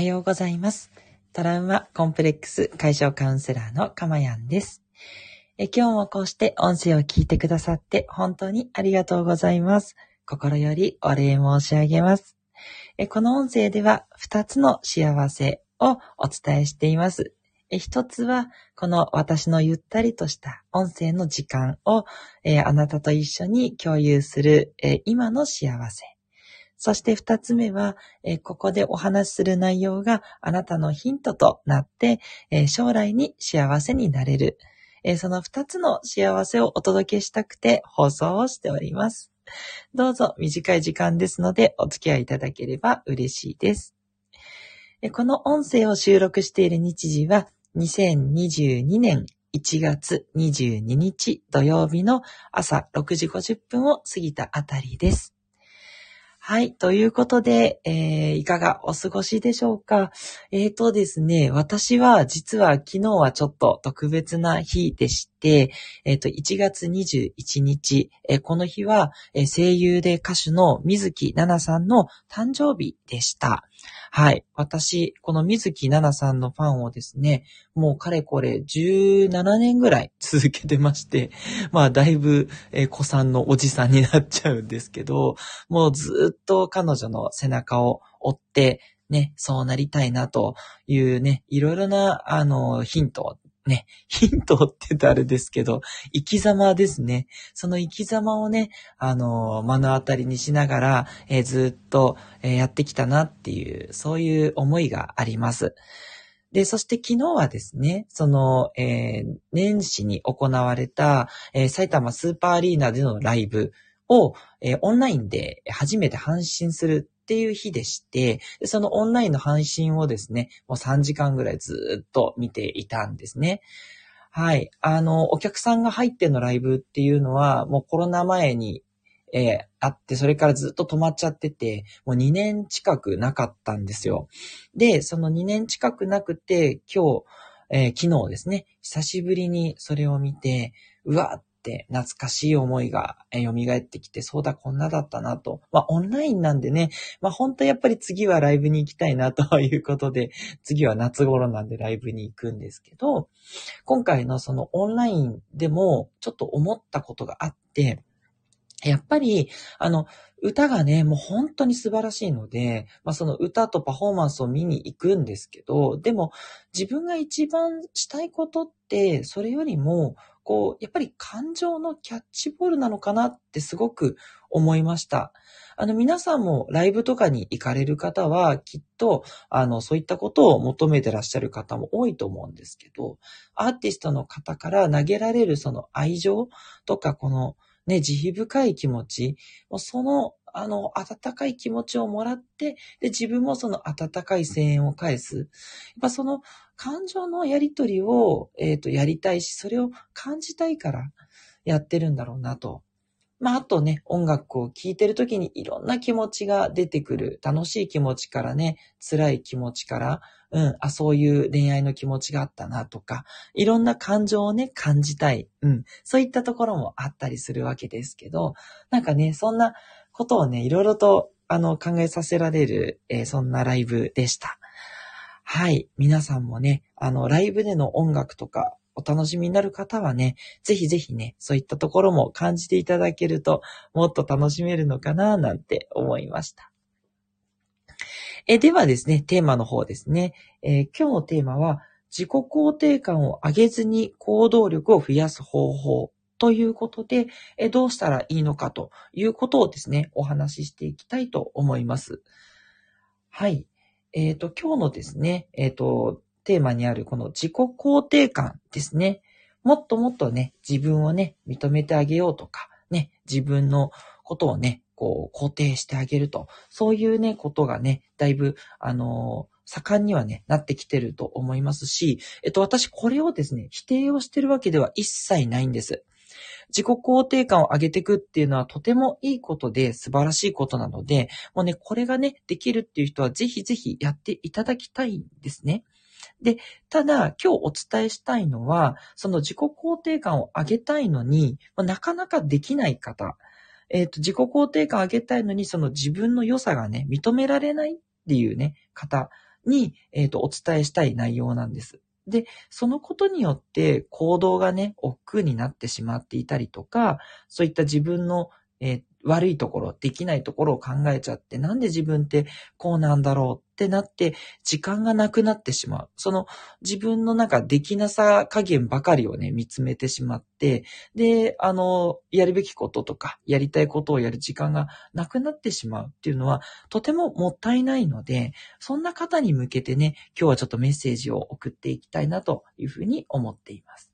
はようございます。トラウマコンプレックス解消カウンセラーのかまやんです。え今日もこうして音声を聞いてくださって本当にありがとうございます。心よりお礼申し上げます。えこの音声では2つの幸せをお伝えしています。え一つは、この私のゆったりとした音声の時間を、えあなたと一緒に共有する、え今の幸せ。そして二つ目は、えーここでお話しする内容があなたのヒントとなって、えー将来に幸せになれる。えーその二つの幸せをお届けしたくて放送をしております。どうぞ短い時間ですのでお付き合いいただければ嬉しいです。この音声を収録している日時は2022年1月22日土曜日の朝6時50分を過ぎたあたりです。はい。ということで、えー、いかがお過ごしでしょうか？えーとですね、私は実は昨日はちょっと特別な日でして、えっ、と、1月21日、えーこの日は、えー声優で歌手の水木奈々さんの誕生日でした。はい。私、この水木奈々さんのファンをですね、もうかれこれ17年ぐらい 続けてまして、まあだいぶ、えー子さんのおじさんになっちゃうんですけど、もうずっと彼女の背中を追って、ね、そうなりたいなというね、いろいろな、あの、ヒントね、ヒントって言うとあれですけど、生き様ですね。その生き様をね、あの、目の当たりにしながら、えーずっと、えーやってきたなっていう、そういう思いがあります。で、そして昨日はですね、その、えー年始に行われた、えー埼玉スーパーアリーナでのライブを、えーオンラインで初めて配信するっていう日でして、そのオンラインの配信をですね、もう3時間ぐらいずっと見ていたんですね。はい。あの、お客さんが入ってのライブっていうのは、もうコロナ前に、えーあって、それからずっと止まっちゃってて、もう2年近くなかったんですよ。で、その2年近くなくて、今日、えー昨日ですね、久しぶりにそれを見て、うわーって懐かしい思いが蘇ってきて、そうだ、こんなだったなと。まあ、オンラインなんでね、まあ、本当やっぱり次はライブに行きたいなということで、次は夏頃なんでライブに行くんですけど、今回のそのオンラインでもちょっと思ったことがあって、やっぱり、あの、歌がね、もう本当に素晴らしいので、まあその歌とパフォーマンスを見に行くんですけど、でも自分が一番したいことって、それよりも、こう、やっぱり感情のキャッチボールなのかなってすごく思いました。あの、皆さんもライブとかに行かれる方は、きっと、あの、そういったことを求めてらっしゃる方も多いと思うんですけど、アーティストの方から投げられるその愛情とか、この、ね、慈悲深い気持ち、その、あの、温かい気持ちをもらって、で、自分もその温かい声援を返す。やっぱその感情のやりとりを、えっ、と、やりたいし、それを感じたいからやってるんだろうなと。まあ、あとね、音楽を聴いてる時にいろんな気持ちが出てくる。楽しい気持ちからね、辛い気持ちから、うん、あ、そういう恋愛の気持ちがあったなとか、いろんな感情をね、感じたい。うん、そういったところもあったりするわけですけど、なんかね、そんなことをね、いろいろと、あの、考えさせられる、えーそんなライブでした。はい。皆さんもね、あの、ライブでの音楽とか、お楽しみになる方はね、ぜひぜひね、そういったところも感じていただけると、もっと楽しめるのかな、なんて思いました。え、ではですね、テーマの方ですね。えー今日のテーマは、自己肯定感を上げずに行動力を増やす方法ということで、えどうしたらいいのかということをですね、お話ししていきたいと思います。はい。えっ、と、今日のですね、えっ、と、テーマにあるこの自己肯定感ですね。もっともっとね、自分をね、認めてあげようとか、ね、自分のことをね、こう、肯定してあげると。そういうね、ことがね、だいぶ、あのー盛んにはね、なってきてると思いますし、えっと、私これをですね、否定をしてるわけでは一切ないんです。自己肯定感を上げていくっていうのはとてもいいことで素晴らしいことなので、もうね、これがね、できるっていう人はぜひぜひやっていただきたいんですね。で、ただ、今日お伝えしたいのは、その自己肯定感を上げたいのに、なかなかできない方、えっ、と、自己肯定感を上げたいのに、その自分の良さがね、認められないっていうね、方に、えっ、と、お伝えしたい内容なんです。で、そのことによって行動がね、億劫になってしまっていたりとか、そういった自分の、えー、悪いところ、できないところを考えちゃって、なんで自分ってこうなんだろうってなって、時間がなくなってしまう。その自分の中できなさ加減ばかりをね、見つめてしまって、で、あの、やるべきこととか、やりたいことをやる時間がなくなってしまうっていうのは、とてももったいないので、そんな方に向けてね、今日はちょっとメッセージを送っていきたいなというふうに思っています。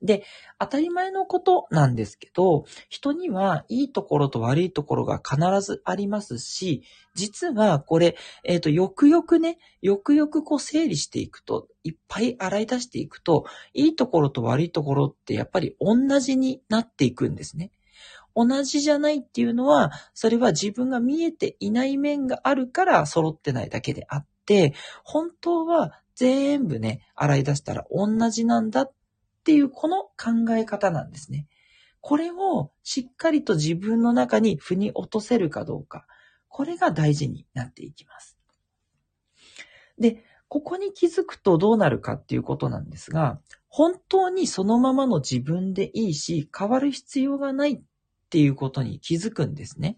で、当たり前のことなんですけど、人にはいいところと悪いところが必ずありますし、実はこれ、えっ、ー、と、よくよくね、よくよくこう整理していくと、いっぱい洗い出していくと、いいところと悪いところってやっぱり同じになっていくんですね。同じじゃないっていうのは、それは自分が見えていない面があるから揃ってないだけであって、本当は全部ね、洗い出したら同じなんだっっていうこの考え方なんですね。これをしっかりと自分の中に腑に落とせるかどうか。これが大事になっていきます。で、ここに気づくとどうなるかっていうことなんですが、本当にそのままの自分でいいし、変わる必要がないっていうことに気づくんですね。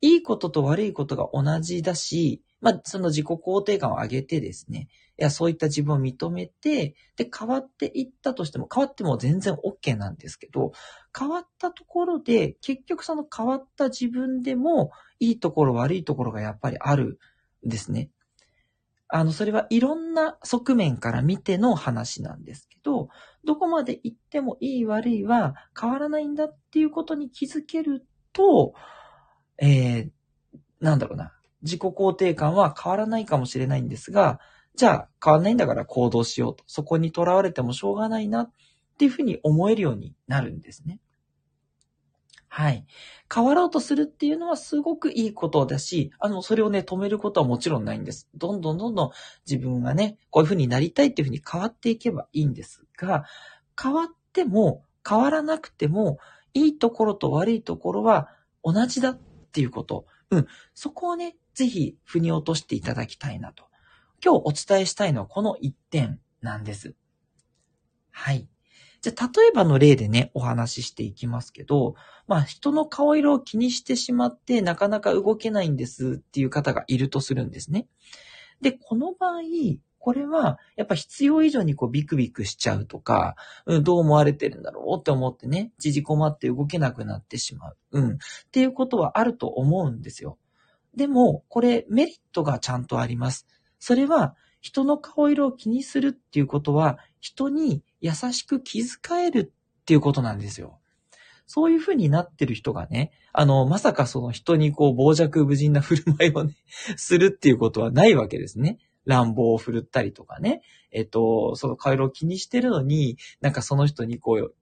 いいことと悪いことが同じだし、まあ、その自己肯定感を上げてですね、いや、そういった自分を認めて、で、変わっていったとしても、変わっても全然 OK なんですけど、変わったところで、結局その変わった自分でも、いいところ、悪いところがやっぱりあるんですね。あの、それはいろんな側面から見ての話なんですけど、どこまで行ってもいい悪いは変わらないんだっていうことに気づけると、えー、なんだろうな。自己肯定感は変わらないかもしれないんですが、じゃあ変わらないんだから行動しようと。そこに囚われてもしょうがないなっていうふうに思えるようになるんですね。はい。変わろうとするっていうのはすごくいいことだし、あの、それをね、止めることはもちろんないんです。どんどんどんどん自分がね、こういうふうになりたいっていうふうに変わっていけばいいんですが、変わっても変わらなくても、いいところと悪いところは同じだっていうこと。うん。そこをね、ぜひ腑に落としていただきたいなと。今日お伝えしたいのはこの一点なんです。はい。じゃあ、例えばの例でね、お話ししていきますけど、まあ、人の顔色を気にしてしまって、なかなか動けないんですっていう方がいるとするんですね。で、この場合、これは、やっぱ必要以上にこうビクビクしちゃうとか、うん、どう思われてるんだろうって思ってね、縮こまって動けなくなってしまう。うん。っていうことはあると思うんですよ。でも、これメリットがちゃんとあります。それは、人の顔色を気にするっていうことは、人に優しく気遣えるっていうことなんですよ。そういう風になってる人がね、あの、まさかその人にこう、傍若無人な振る舞いをね、するっていうことはないわけですね。乱暴を振るったりとかね。えっと、その顔色を気にしてるのに、なんかその人にこう、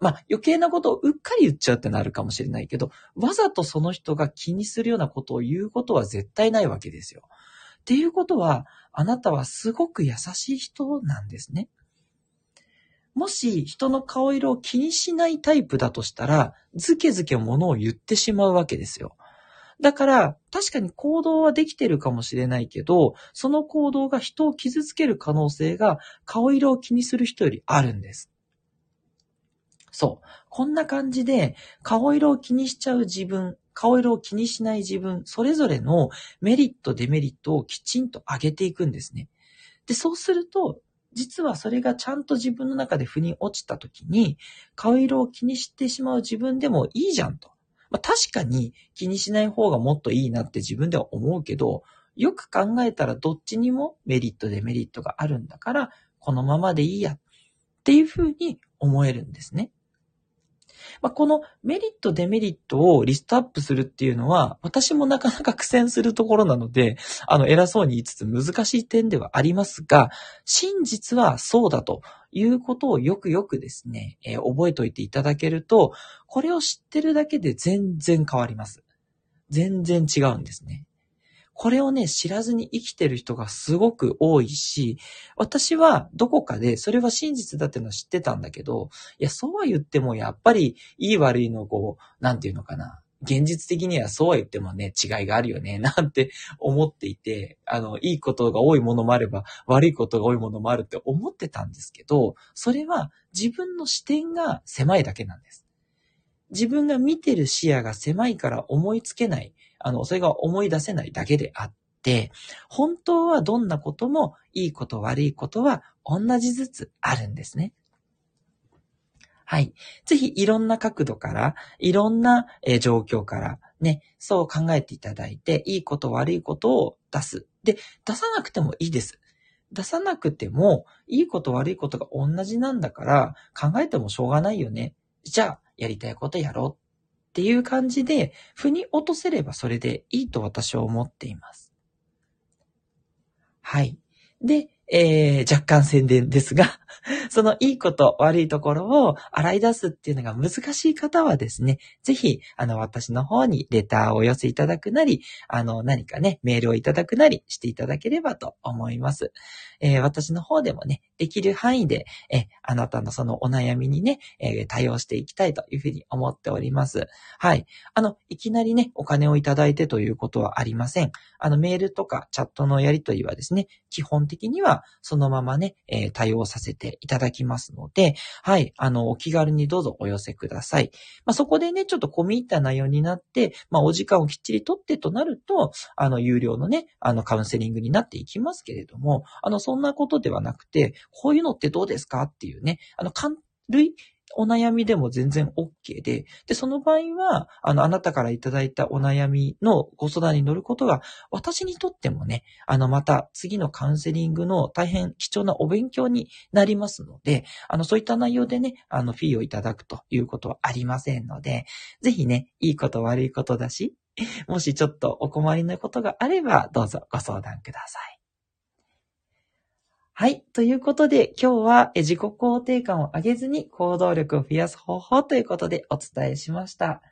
まあ余計なことをうっかり言っちゃうってなるかもしれないけど、わざとその人が気にするようなことを言うことは絶対ないわけですよ。っていうことは、あなたはすごく優しい人なんですね。もし人の顔色を気にしないタイプだとしたら、ずけずけ物を言ってしまうわけですよ。だから、確かに行動はできてるかもしれないけど、その行動が人を傷つける可能性が顔色を気にする人よりあるんです。そう。こんな感じで、顔色を気にしちゃう自分、顔色を気にしない自分、それぞれのメリット、デメリットをきちんと上げていくんですね。で、そうすると、実はそれがちゃんと自分の中で腑に落ちた時に、顔色を気にしてしまう自分でもいいじゃんと。まあ、確かに気にしない方がもっといいなって自分では思うけど、よく考えたらどっちにもメリット、デメリットがあるんだから、このままでいいやっていうふうに思えるんですね。まあ、このメリット、デメリットをリストアップするっていうのは、私もなかなか苦戦するところなので、あの、偉そうに言いつつ難しい点ではありますが、真実はそうだということをよくよくですね、えー、覚えておいていただけると、これを知ってるだけで全然変わります。全然違うんですね。これをね、知らずに生きてる人がすごく多いし、私はどこかでそれは真実だってのは知ってたんだけど、いや、そうは言ってもやっぱりいい悪いのこう、なんていうのかな。現実的にはそうは言ってもね、違いがあるよね、なんて思っていて、あの、いいことが多いものもあれば、悪いことが多いものもあるって思ってたんですけど、それは自分の視点が狭いだけなんです。自分が見てる視野が狭いから思いつけない、あの、それが思い出せないだけであって、本当はどんなこともいいこと悪いことは同じずつあるんですね。はい。ぜひいろんな角度から、いろんな、状況から、ね、そう考えていただいて、いいこと悪いことを出す。で、出さなくてもいいです。出さなくても、いいこと悪いことが同じなんだから、考えてもしょうがないよね。じゃあ、やりたいことやろうっていう感じで、腑に落とせればそれでいいと私は思っています。はい。で、えー、若干宣伝ですが、そのいいこと悪いところを洗い出すっていうのが難しい方はですね、ぜひ、あの、私の方にレターをお寄せいただくなり、あの、何かね、メールをいただくなりしていただければと思います。えー、私の方でもね、できる範囲で、え、あなたのそのお悩みにね、えー、対応していきたいというふうに思っております。はい。あの、いきなりね、お金をいただいてということはありません。あの、メールとかチャットのやりとりはですね、基本的にはそのままね、えー、対応させていただきますので、はい、あの、お気軽にどうぞお寄せください。まあ、そこでね、ちょっと込み入った内容になって、まあ、お時間をきっちりとってとなると、あの、有料のね、あの、カウンセリングになっていきますけれども、あの、そんなことではなくて、こういうのってどうですかっていうね、あの、類お悩みでも全然 OK で、で、その場合は、あの、あなたからいただいたお悩みのご相談に乗ることが、私にとってもね、あの、また次のカウンセリングの大変貴重なお勉強になりますので、あの、そういった内容でね、あの、フィーをいただくということはありませんので、ぜひね、いいこと悪いことだし、もしちょっとお困りのことがあれば、どうぞご相談ください。はい。ということで、今日は自己肯定感を上げずに行動力を増やす方法ということでお伝えしました。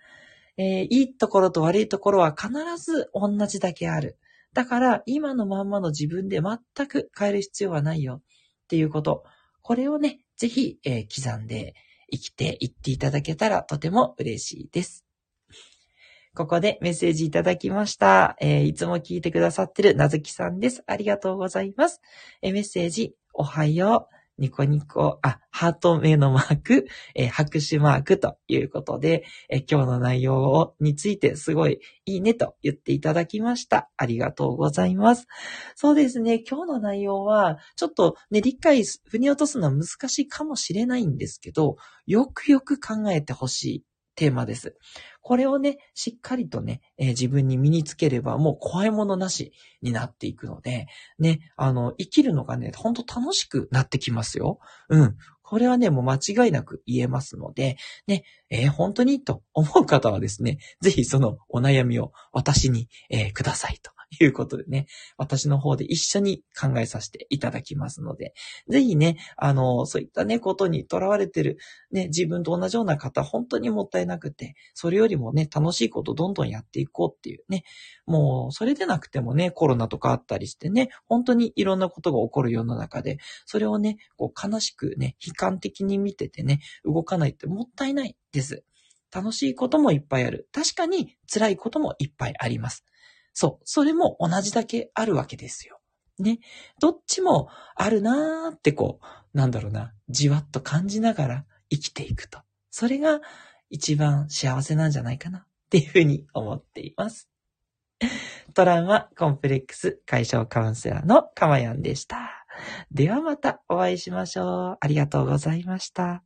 えー、いいところと悪いところは必ず同じだけある。だから、今のまんまの自分で全く変える必要はないよっていうこと。これをね、ぜひ、えー、刻んで生きていっていただけたらとても嬉しいです。ここでメッセージいただきました。えー、いつも聞いてくださってるなずきさんです。ありがとうございます。えー、メッセージ、おはよう。ニコニコ、あ、ハート目のマーク、えー、拍手マークということで、えー、今日の内容をについてすごいいいねと言っていただきました。ありがとうございます。そうですね、今日の内容は、ちょっとね、理解、腑に落とすのは難しいかもしれないんですけど、よくよく考えてほしいテーマです。これをね、しっかりとね、えー、自分に身につければもう怖いものなしになっていくので、ね、あの、生きるのがね、ほんと楽しくなってきますよ。うん。これはね、もう間違いなく言えますので、ね、えー、本当にと思う方はですね、ぜひそのお悩みを私に、えー、くださいと いうことでね、私の方で一緒に考えさせていただきますので、ぜひね、あの、そういったね、ことにとらわれてる、ね、自分と同じような方、本当にもったいなくて、それよりもね、楽しいことどんどんやっていこうっていうね、もう、それでなくてもね、コロナとかあったりしてね、本当にいろんなことが起こる世の中で、それをね、こう悲しくね、悲観的に見ててね、動かないってもったいないです。楽しいこともいっぱいある。確かに辛いこともいっぱいあります。そう。それも同じだけあるわけですよ。ね。どっちもあるなーってこう、なんだろうな、じわっと感じながら生きていくと。それが一番幸せなんじゃないかなっていうふうに思っています。トラウマコンプレックス解消カウンセラーのかまやんでした。ではまたお会いしましょう。ありがとうございました。